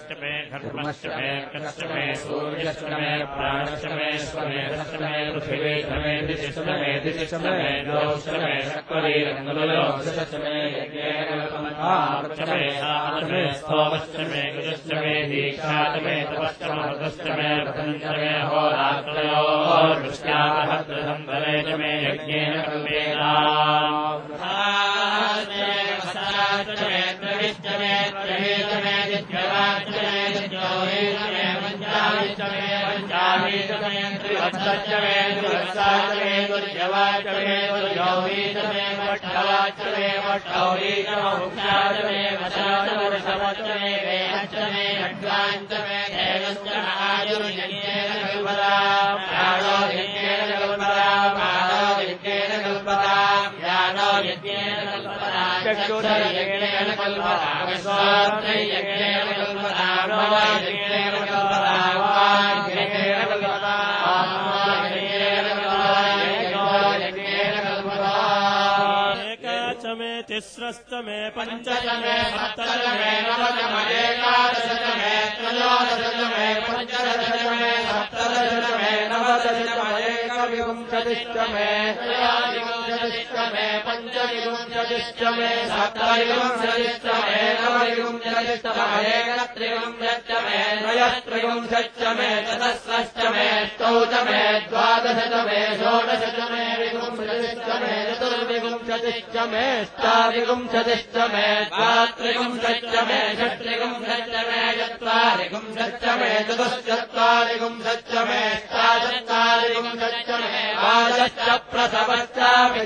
मे वैश्वदेवश्च मे वृत्मदीयाश्च मे माहेन्द्रश्च महादित्यश्च मे सावित्रश्च मे सारस्वतश्च मे पौष्णश्च मे वाद्येवतश्च मे हारयोजनश्च मे विधुमश्च मे वरेश्च मे वेदिश्च मे धक्षयाश्च मे सुरश्च मे जपसाश्च मे रावणश्च मे स्वरवश्च मोपरवाश्च मे दिशमनेच मे द्रोणकलशश्च मे आयुभ्यानिच मे भूतभृश्च महाधवनीयश्च महाज्ञेयश्च मे विद्वाञ्च मे ग्रहाश्च मे सश्च मे प्रोराश्च मे वृताश्च मे वभृतश्च मे स्वाकारश्च मे इष्ट मे धर्मश्च मे कश्च मे सूर्यश्च मे प्राणश्च मे स्वमेधश्च मे पृथिवीश्च मे दिशिश्च मे दिशिश्च मे द्रौश्च मे शक्वरीरङ्गुलोश्च मे यज्ञेनकल्पमहार्च मे सामच मे स्तोमश्च मे गुजश्च मे दीक्षाच मे तपश्च महतश्च मे तिस्रश्च मे पंच च मे सप्त च मे नव च मदेकादश च मे त्रयोदश च मे पञ्चदश च सप्तदश च नवदश च मदेकविंशतिश्च मे विंशतिश्च मे पञ्चविंशतिश्च मे सप्तविंशतिश्च मे नवविंशतिश्च त्रिविंशच्च मे त्रयस्त्रिविंशच्च मे चतस्रश्च मे अष्टौ च मे द्वादश च मे षोडश च मे विंशतिश्च मे चतुर्विंशतिश्च मे अष्टाविंशतिश्च मे द्वात्रिविंशच्च मे षट्त्रिविंशच्च मे चत्वारिविंशच्च मे चतुश्चत्वारिविंशच्च मे अष्टाचत्वारिविंशच्च मे पादश्च प्रसवश्चापि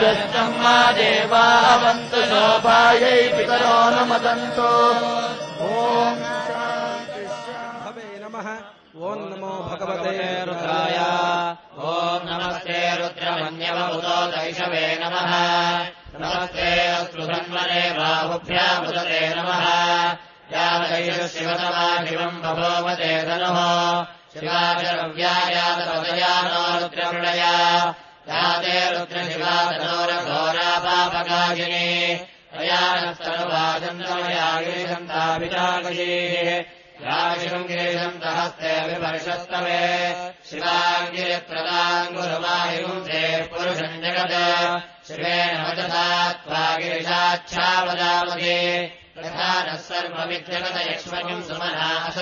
बहु दे बहु देवावन्तु शोभायै पितरो न मदन्तु ॐ भवे नमः। ॐ नमो भगवते रुद्राय। ॐ नमस्ते रुद्रमन्यवभूतो दैशवे नमः। नमस्ते धन्वने बाहुभ्यामुदते नमः। शिवतमा शिवम् बभोवते धनुः। शिवाचरव्यायातपदया नो रुद्रशिवातनोरघोरापापकाशिनी। तयानस्तनुवाचन्द्रमयागिरिसन्तापिताकशीः याशिवम् गिरिसन्तहस्ते विवर्षस्तवे शिवाङ्गिरित्रदाङ्गुरुमाहिगुंसे पुरुषम् जगत् शिवेन वचसा त्वा गिरिशाच्छा वदामहे तथा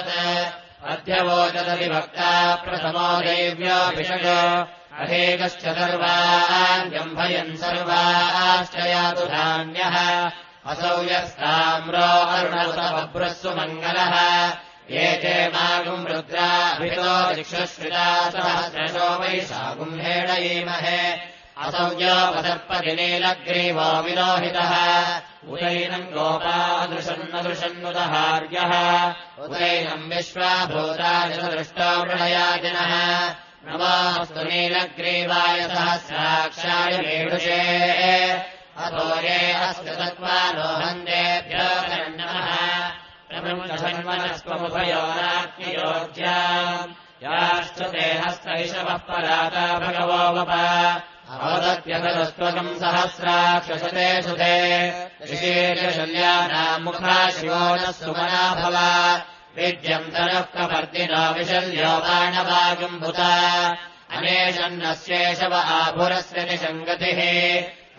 नः असत् अध्यवोचदविभक्ता प्रथमो दैव्योऽभिषज अहेकश्च सर्वान् जम्भयन् सर्वाश्च यातु धान्यः। असौ यस्ताम्रो अरुणसमभ्रस्सु मङ्गलः ये चे मागुम् रुद्राभितो दिक्षुश्रिता सहस्रशो वैशागुम् हेडयीमहे असौ योपदर्पदिनीलग्रीवो विलोहितः। उदैनम् गोपादृशन्नदृशन्नुदहार्यः। उदैनम् विश्वाभूतानिदृष्टो मृणयाजिनः नमोऽस्तु नीलग्रीवाय सहस्राक्षाय मेढुषे अथो ये अस्य तत्त्वालोहन्देभ्यो नमः प्रपञ्चन्मनस्त्वमुभयोराज्ञयोज्या याश्च देहस्तैषवः पराता भगवो वप अवदत्यतरस्त्वकम् सहस्राक्षसते सुते ऋषेर्यशल्यानाम् मुखा शिवो नः सुमना भव। विद्यम् तनः प्रवर्तिनो विशल्यो बाणवागम्भुता अनेशन्नस्येषव आभुरस्य निषङ्गतिः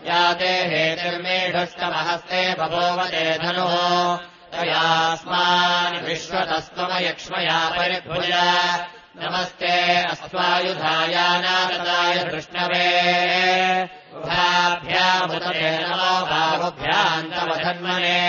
याते हेतिर्मेढुष्टमहस्ते बभोवते धनुः। तयास्मान् विश्वतस्त्वमयक्ष्मया परिभुज नमस्ते अस्त्वायुधायानागताय कृष्णवे। उभाभ्यामुदते नमो बाहुभ्यान्तवधन्मने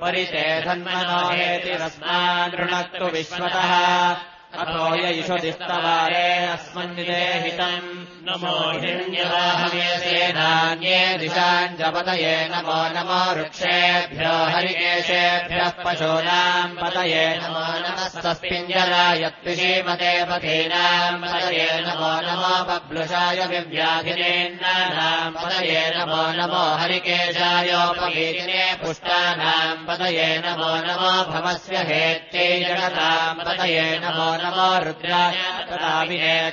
परिते धन्मनो। हेतिरस्मान् ऋणक्तु विश्वतः अथो यैषदिस्तवारे अस्मन्निदेहितम् नमो हिरण्यवाहमेसेनान्ये दिशाञ्जपतये नमो नमो वृक्षेभ्यो हरिकेशेभ्यः पशूनाम् पतये नमो नमस्तस्मिञ्जरायत्विषीमते पथीनाम् पतये नमो नमो बब्लुषाय विव्याधिनेन्नानाम् पतये नमो नमो हरिकेशायोपगीतिने पुष्टानाम् पतये नमो नमो भवस्य हेत्यै जगताम् पतये नमो नमो रुद्राय तथा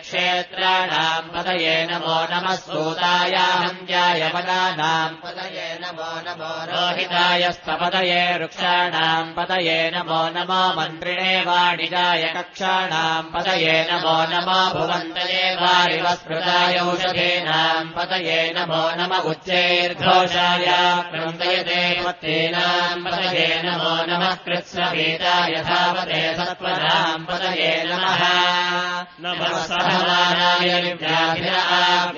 क्षेत्राणाम् पतये नमो नमः सूताय हन्त्याय पदानाम् पतये नमो नमो रोहिताय स्थपतये वृक्षाणाम् पतये नमो नमो मन्त्रिणे वाणिजाय कक्षाणाम् पतये नमो नमो भुवन्तये वारिवस्मृताय औषधीनाम् पतये नमो नम उच्चैर्घोषाय क्रन्दयते वत्तीनाम् पतये नमो नमः कृत्स्नभीताय धावते सत्त्वनाम् पतये नमः। नमः सहमानाय व्याधिना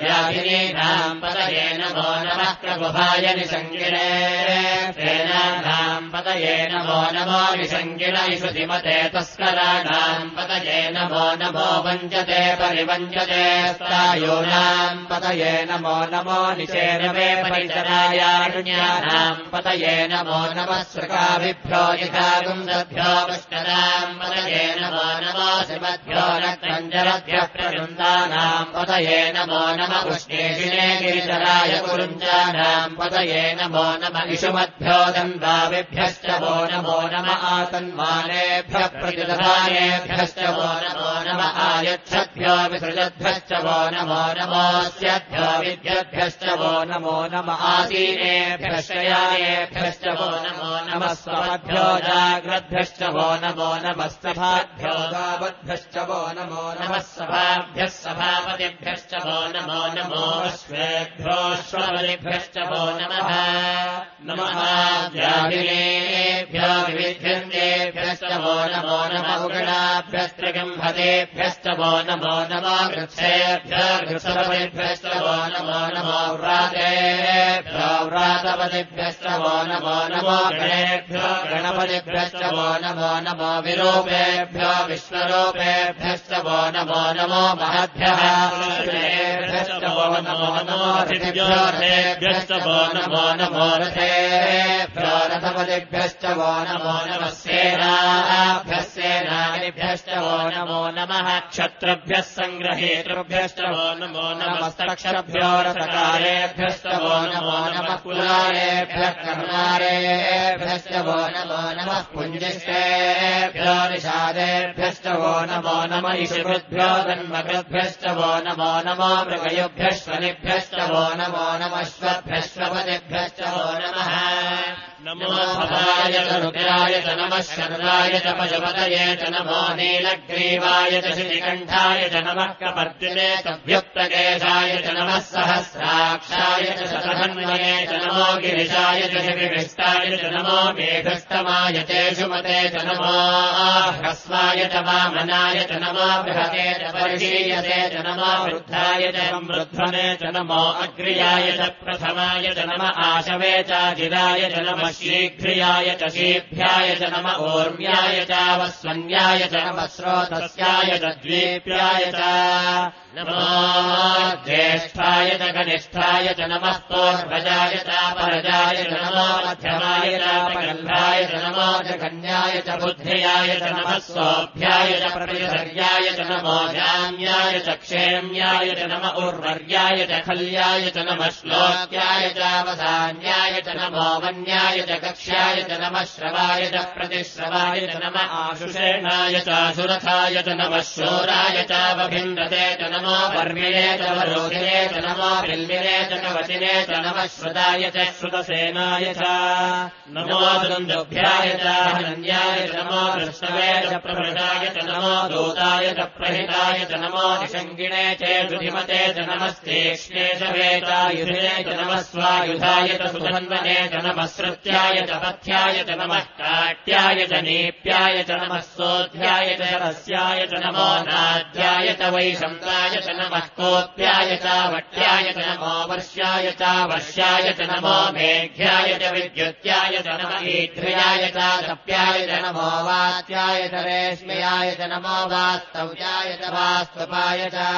व्याधिनीनाम् पतये नमो नमः प्रगुभाय निसङ्गिणे तेनानाम् पतये नमो नमो निसङ्गिण इषुतिमते तस्कराणाम् पतये नमो नमो वञ्चते परिवञ्चते स्थायूनाम् पतये नमो नमो निषेनवे परिचरायाण्यानाम् पतये नमो सृकाभिभ्यो यथागुन्दभ्यो वष्टनाम् पतये नमो नमो श्रीमद्भ्यो रक्तञ्जरभ्यः प्रवृन्दानाम् पतये नमो नम उष्णेशिने गिरिचराय कुरुञ्जानाम् पतये नमो नम इषुमद्भ्यो दन्दाविभ्यश्च वो नमो नम आतन्मानेभ्यः प्रतिदधानेभ्यश्च वो नमो नम आयच्छद्भ्यो विसृजद्भ्यश्च वो नमो नमोऽस्यभ्यो विद्यभ्यश्च वो नमो नम आसीनेभ्यश्च यायेभ्यश्च वो नमो नमः स्वभ्यो जाग्रद्भ्यश्च वो नमो नमस्तभाभ्यो गावद्भ्यश्च वो नमो नमः सभाभ्यः सभापतिभ्यश्च वो नमो श्वेभ्योऽश्वपतिभ्यश्च वो नमः नमः व्याधिनेभ्यो विविध्यन्तेभ्यश्च वो नमो नम उगणाभ्यस्त्रिगम्भतेभ्यश्च वो नमो नमो वो नमो वो नमो नमो गणेभ्यो वो नमो नमो विरूपेभ्यो विश्वरूपेभ्यश्च वो नमो नमो महद्भ्यः नमो नमो ऋषिभ्यो रथेभ्यश्च वो नमो नमो रथेभ्यो रथपतिभ्यश्च वो नमो नमः सेनाभ्यः सेनानिभ्यश्च वो नमो नमः क्षत्रभ्यः वो नमो नमो नमः कुलारेभ्यः कर्णारेभ्यश्च वो नमो नमः पुञ्जिष्टेभ्यो निषादेभ्यश्च वो नमो नमो मृगयुभ्यश्वनिभ्यश्च वो नमो नमश्वभ्यश्वपतिभ्यश्च वो नमः नमो भवाय च रुद्राय च नमः शर्वाय च पशुपतये च नमो नीलग्रीवाय च श्रीकण्ठाय च नमः कपर्दिने च व्युक्तकेशाय च नमः सहस्राक्षाय च शतधन्वये च नमो गिरिशाय च शिविष्टाय च नमो मेघष्टमाय चेषुमते च नमो ह्रस्वाय च वामनाय च नमो बृहते च परिशीयते च नमो वृद्धाय च वृद्धने च नमो अग्र्याय च प्रथमाय च नम आशवे चाजिराय च नमः शीघ्रियाय च शीभ्याय च नम ऊर्म्याय चावस्वन्याय च नमः स्रोतस्याय च द्वीप्याय ज्येष्ठाय च कनिष्ठाय च नमः पूर्वजाय चापरजाय च नमो मध्यमाय चापगन्धाय च बुद्ध्याय च नमः सोऽभ्याय च प्रतिधर्याय च नमो जाम्याय च क्षेम्याय च नम उर्वर्याय च खल्याय च नमः श्लोक्याय चावसान्याय च नमो वन्याय च कक्ष्याय च नमः श्रवाय च प्रतिश्रवाय च नम आशुषेणाय चाशुरथाय च नमः शोराय चावभिन्द्रते च नमो वर्मिणे च वरोधिने च नमो बिल्मिने च कवचिने च नमः श्रुताय च श्रुतसेनाय च नमो दुन्दुभ्याय च हनन्याय च नमो कृष्णवे च प्रभृताय च नमो दूताय च प्रहिताय च नमो चेषुधिमते च नमस्तेक्ष्णे च वेतायुधे च नमः स्वायुधाय च सुधन्वने च नमः च पथ्याय च नमः काट्याय च नीप्याय च नमः सोऽध्याय च रस्याय च नमो नाद्याय च वैशन्ताय च नमः कोप्याय च वट्याय च नमो वर्ष्याय च वर्ष्याय च नमो मेघ्याय च विद्युत्याय च नम ईध्र्याय च नमो वात्याय च रेश्मयाय च नमो वास्तव्याय च वास्तपाय च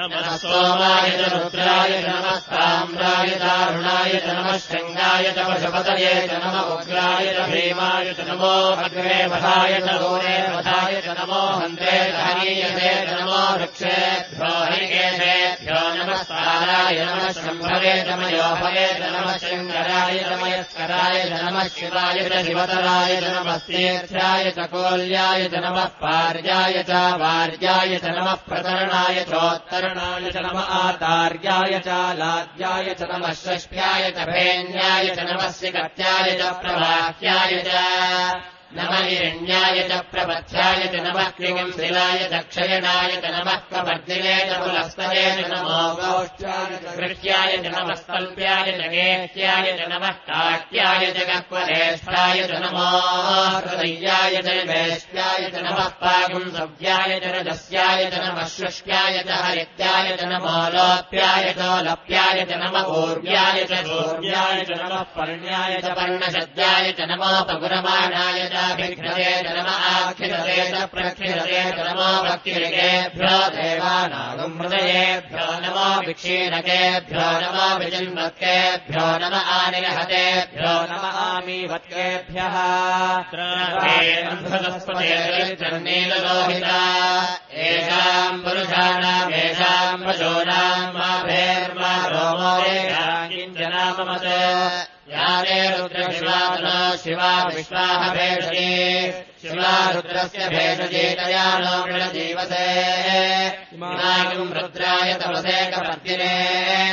नमः सोमाय च रुद्राय च नमः साम्राय च अरुणाय च नमः शृङ्गाय च पशुपतये च नम उग्राय च भीमाय च नमो अग्रे वधाय च गोरे वधाय च नमो हन्ते च हनीयते च नमो वृक्षेभ्यो हरिकेशेभ्यो नमः साराय नमः शम्भवे च मयोभवे च नमः शङ्कराय च मयस्कराय च नमः शिवाय च कोल्याय च नमः पार्याय च वार्याय च नमः प्रतरणाय चोत्तरणाय च नमः आतार्याय च लाद्याय च नमः षष्ठ्याय च भेन्याय च नमः सिकत्याय च प्रवाह्याय च नम हिरण्याय च प्रपथ्याय नमः क्लिङ्गम् शिलाय च क्षयणाय च नमः कपर्दिने च पुलस्तये च नमो गोष्ठ्याय च नमः कल्प्याय च गेह्याय च नमः काट्याय च गह्वरेष्ठाय च नमो हृदय्याय च वेष्ट्याय च नमः पागुम् सव्याय च नमः शुष्क्याय च हरित्याय च नमो लोप्याय च लप्याय च नमः ऊर्व्याय च दूर्व्याय च नमः पर्ण्याय च पर्णशद्याय च नमो पगुरमाणाय च भिक्षते च नम आक्षिरते च प्रक्षिरते च नमो भक्तिरिकेभ्यो देवानागम् हृदयेभ्यो नमो विक्षीणकेभ्यो नमो विजिन्वत्केभ्यो नम आनिरहतेभ्यो नम आमीवत्केभ्यः नीललोहिता येषाम् पुरुषाणामेषाम् पशूनाम् मा भेर्मा रोमो किञ्चनाममत् याने रुद्रशिवानो शिवा विश्वाह भेषजे शिवा रुद्रस्य भेषजेतया नो मृणजीवसे। इमागम् रुद्राय तपसे कपर्दिने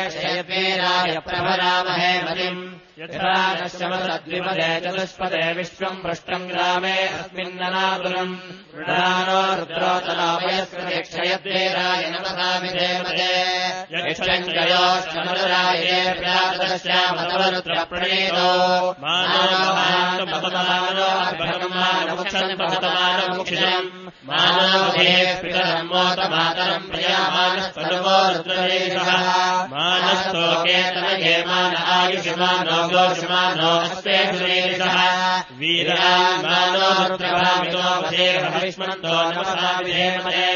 क्षयपीराय प्रभरामहे मतिम् यथा नश्यमसद्विपदे चतुष्पदे विश्वम् पृष्टम् ग्रामे अस्मिन्ननातुलम् मृडानो रुद्रोतलामयस्कृते क्षयद्वेराय नमसामिधेमते यक्षयोश्चमरुराये प्रातश्यामतवरुद्रप्रणीतो मानवमानो अभगमानमुक्षन्तपतमानमुक्षितम् मानवधे पितरम् मोतमातरम् प्रियामानस्वरुवो रुद्रदेशः मानस्तोकेतनये मान आयुषमानो गोषमानो अस्ते सुरेशः वीरान्मानो रुद्रभामितो वधेर्हरिष्मन्तो नमसा विधेमते।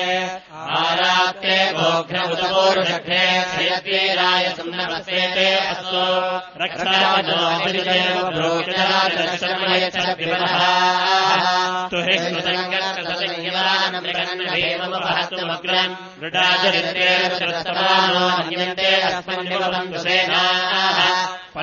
आरात्ते गोघ्र उदपोरुषघ्रे क्षयतीराय सुम्नमस्ते अस्तु। रक्षावनो अभिजयो ब्रोचराजशर्मय च विवरः तुहि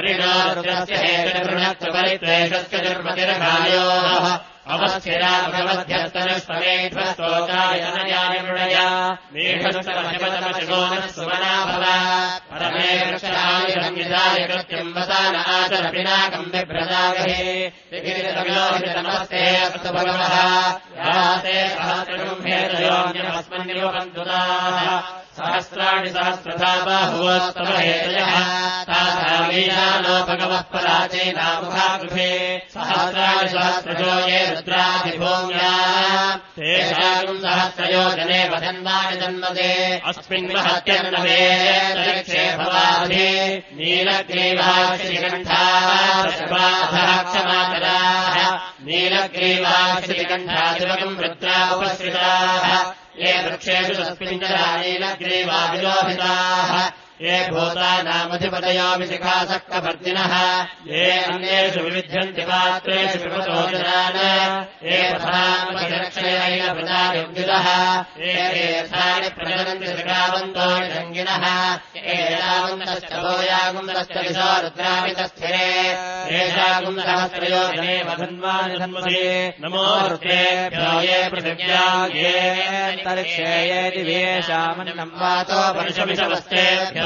कृतङ्गत्तसंयमानमृगन्नभेमपहस्तुमग्रम् मृडाचरित्रे रुद्रस्तमानो अन्यन्ते अस्मन्निवबन्धुसेनाः परिणो रुद्रस्य हेतुर्णस्य परित्वेषस्य दुर्मतिर्घायोः अवस्थिरा भगवध्यस्तनस्तमेध्वस्तोकाय नयाय मृडया मेघस्तमशिवतमशिवोनः सुमना भव परमे वृक्षाय संविधाय कृत्यम् वसान आचरपिनाकम् बिभ्रदागहे नमस्ते अस्तु भगवः। याते सहस्रम् भेदयोन्यमस्मन्निवबन्धुनाः सहस्राणि सहस्रथा बाहुवोत्तमहेतयः तासामीशानो भगवः पराचेनामुखागृहे सहस्राणि सहस्रजो ये रुद्राभिभूम्या। तेषाम् सहस्रयोजने वदन्वानि जन्मदे। अस्मिन् महत्यन्नवे तरिक्षे भवाधि। नीलग्रीवाश्रीकण्ठाः क्षमातराः। नीलग्रीवाश्रीकण्ठादिवकम् रुद्रा उपश्रिताः ये वृक्षेषु तस्मिञ्जरा नीलग्रीवाभिलोभिताः ये भूतानामधिपतयो विशिखासक्तभर्तिनः ये अन्येषु विविध्यन्ति पात्रेषु विपतो जनान्। ये प्रधानपतिरक्षयैन प्रजायुग्युतः एतानि रङ्गिणः एतावन्तश्च भोयागुन्दश्च दिशो रुद्रामितस्थिरे एषागुन्दसहस्रयोजने वधन्वानि धन्वसे नमो पृथिव्या ये वातो वर्षमिषवस्तेभ्यो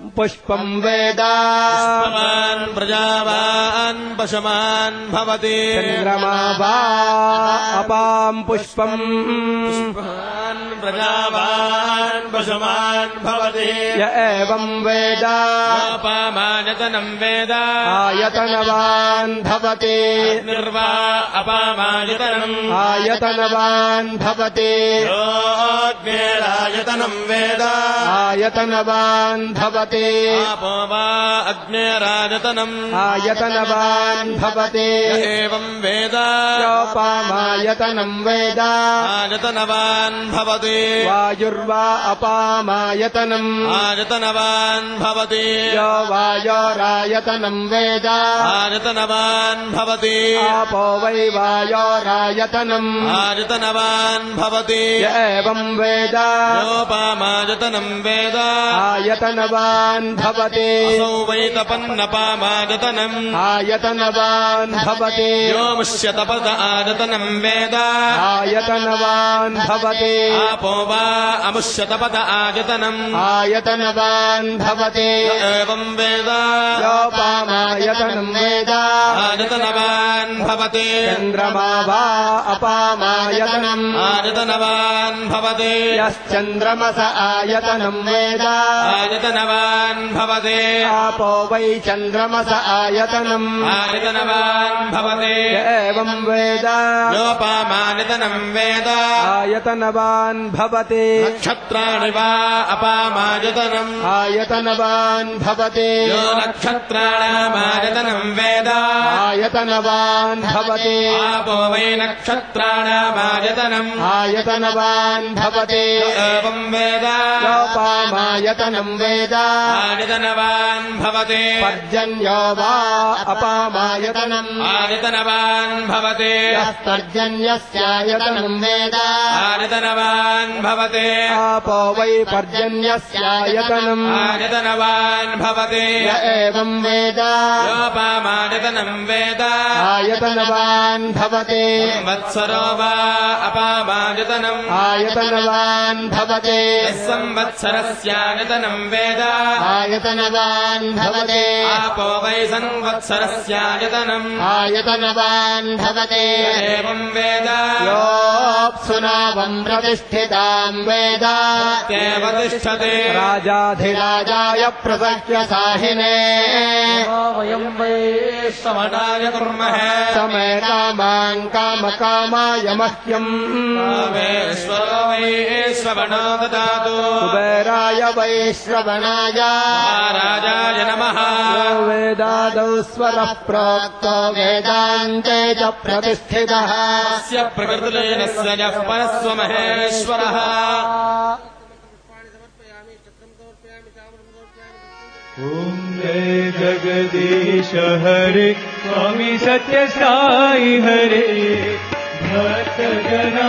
पुष्पम् वेद। पुष्पवान् प्रजावान् पशमान् भवति। चन्द्रमा वा अपाम् पुष्पम्। पुष्पवान् प्रजावान् पशमान् भवति। य एवम् वेद। अपामायतनम् वेद। आयतनवान् भवति। निर्वा अपामायतनम्। आयतनवान् भवति। योऽग्नेरायतनम् वेद। आयतनवान् भवति आपो वा अग्नेरायतनम् आयतनवान् भवति। एवम् वेद। योपामायतनम् वेद। आयतनवान् भवति। वायुर्वा अपामायतनम्। आयतनवान् भवति। यो वायोरायतनम् वेद। आयतनवान् भवति। आपो वै वायोरायतनम्। आयतनवान् भवति। एवम् वेद। योपामायतनम् वेद आयतनवान् भवति। असौ वैतपन्नपामायतनम् आयतनवान् भवति। यो मुष्यतपद आयतनम् वेद। आयतनवान् भवति। आपो वा अमुष्यतपद आयतनम् आयतनवान् भवति। एवम् वेद। योपामायतनम् वेद। आयतनवान् भवति। चन्द्रमा वा अपामायतनम्। आयतनवान् भवति। यश्चन्द्रमस आयतनम् वेद आयतनवान् भवति। आपो वै चन्द्रमस आयतनम्। आयतनवान् भवति। य एवम् वेद। योपामानितनम् वेद। आयतनवान् भवति। नक्षत्राणि वा अपामायतनम् आयतनवान् भवति। यो नक्षत्राणामायतनम् वेद। आयतनवान् भवति। आपो वै नक्षत्राणामायतनम् आयतनवान् भवति। एवम् वेद। योपामायतनम् वेद आयतनवान् भवति। पर्जन्यो वा अपामायतनम्। आयतनवान् भवति। यस्तर्जन्यस्यायतनम् वेद। आयतनवान् भवति। आपो वै पर्जन्यस्यायतनम्। आयतनवान् भवति। एवम् वेद। योपामायतनम् वेद। आयतनवान् भवति। संवत्सरो वा अपामायतनम् आयतनवान् भवति। संवत्सरस्यायतनम् वेद आयतनवान् भवति। आपो वै संवत्सरस्यायतनम्। आयतनवान् भवति। एवम् वेद। योऽप्सुनावम् प्रतिष्ठिताम् वेद। त्येव तिष्ठति। राजाधिराजाय प्रसह्य साहिने। वयम् वै समणाय कुर्महे। समे कामान् कामकामाय मह्यम्। कामेश्वरो वै श्रवणो ददातु। कुबेराय वैश्रवणाय महाराजाय नमः। वेदादौ स्वरः वेदान्ते च प्रतिष्ठितः। अस्य प्रकृतिलीनस्य यः परस्व महेश्वरः ॐ जय जगदीश हरे स्वामी सत्य साई हरे। भक्त जना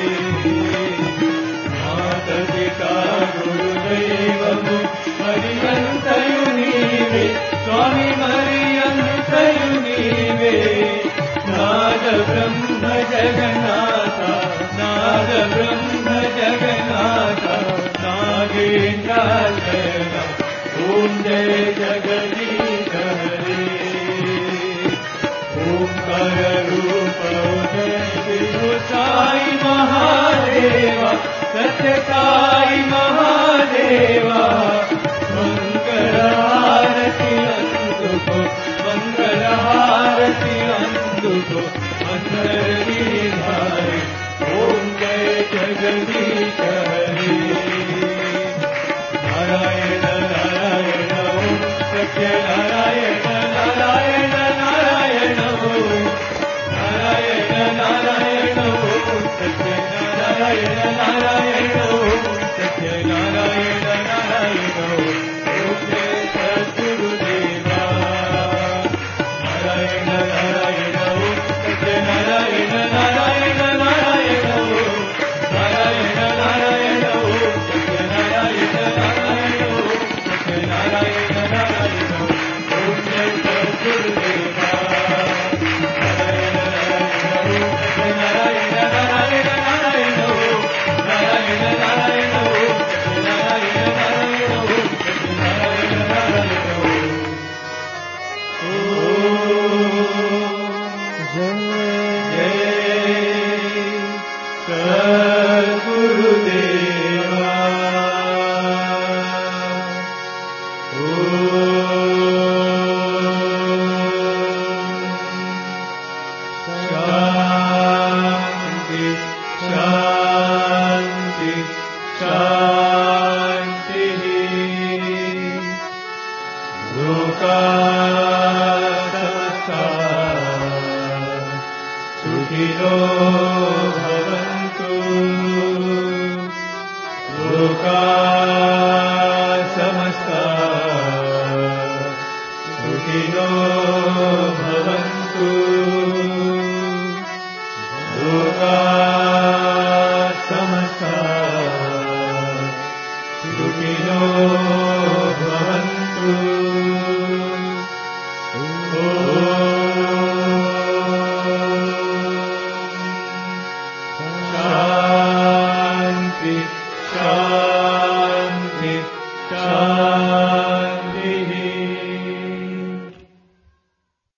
मरियन्तयुनीवे नाद ब्रह्म जगन्नाथ नाद ब्रह्म जगन्नाथ नागेन्द्राशरण ॐ जय जगदीश हरे ओंकार रूप जय शिव साई महादेवा सत्य साई मंगल आरती अंदुको मंगल Hare